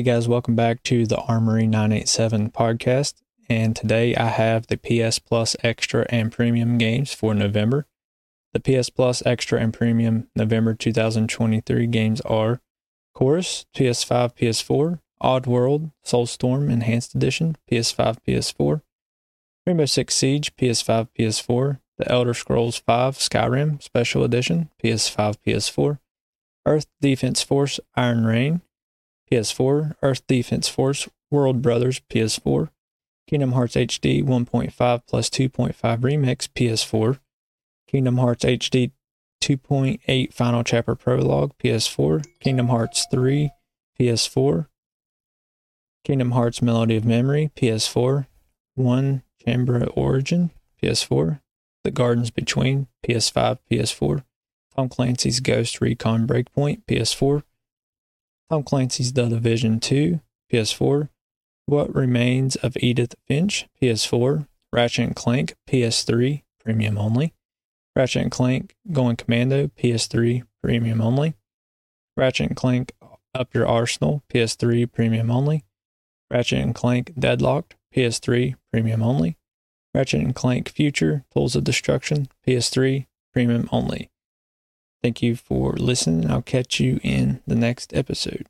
Hey guys, welcome back to the Armoury 987 podcast. And today I have the PS Plus Extra and Premium games for November. The PS Plus Extra and Premium November 2023 games are Chorus, PS5, PS4, Oddworld, Soulstorm Enhanced Edition, PS5, PS4, Rainbow Six Siege, PS5, PS4, The Elder Scrolls V Skyrim Special Edition, PS5, PS4, Earth Defense Force Iron Rain, PS4, Earth Defense Force, World Brothers, PS4, Kingdom Hearts HD 1.5 plus 2.5 Remix, PS4, Kingdom Hearts HD 2.8 Final Chapter Prologue, PS4, Kingdom Hearts 3, PS4, Kingdom Hearts Melody of Memory, PS4, 1 Chamber Origin, PS4, The Gardens Between, PS5, PS4, Tom Clancy's Ghost Recon Breakpoint, PS4, Tom Clancy's The Division 2, PS4, What Remains of Edith Finch, PS4, Ratchet and Clank, PS3, premium only, Ratchet and Clank Going Commando, PS3, premium only, Ratchet and Clank Up Your Arsenal, PS3, premium only, Ratchet and Clank Deadlocked, PS3, premium only, Ratchet and Clank Future Tools of Destruction, PS3, premium only. Thank you for listening. I'll catch you in the next episode.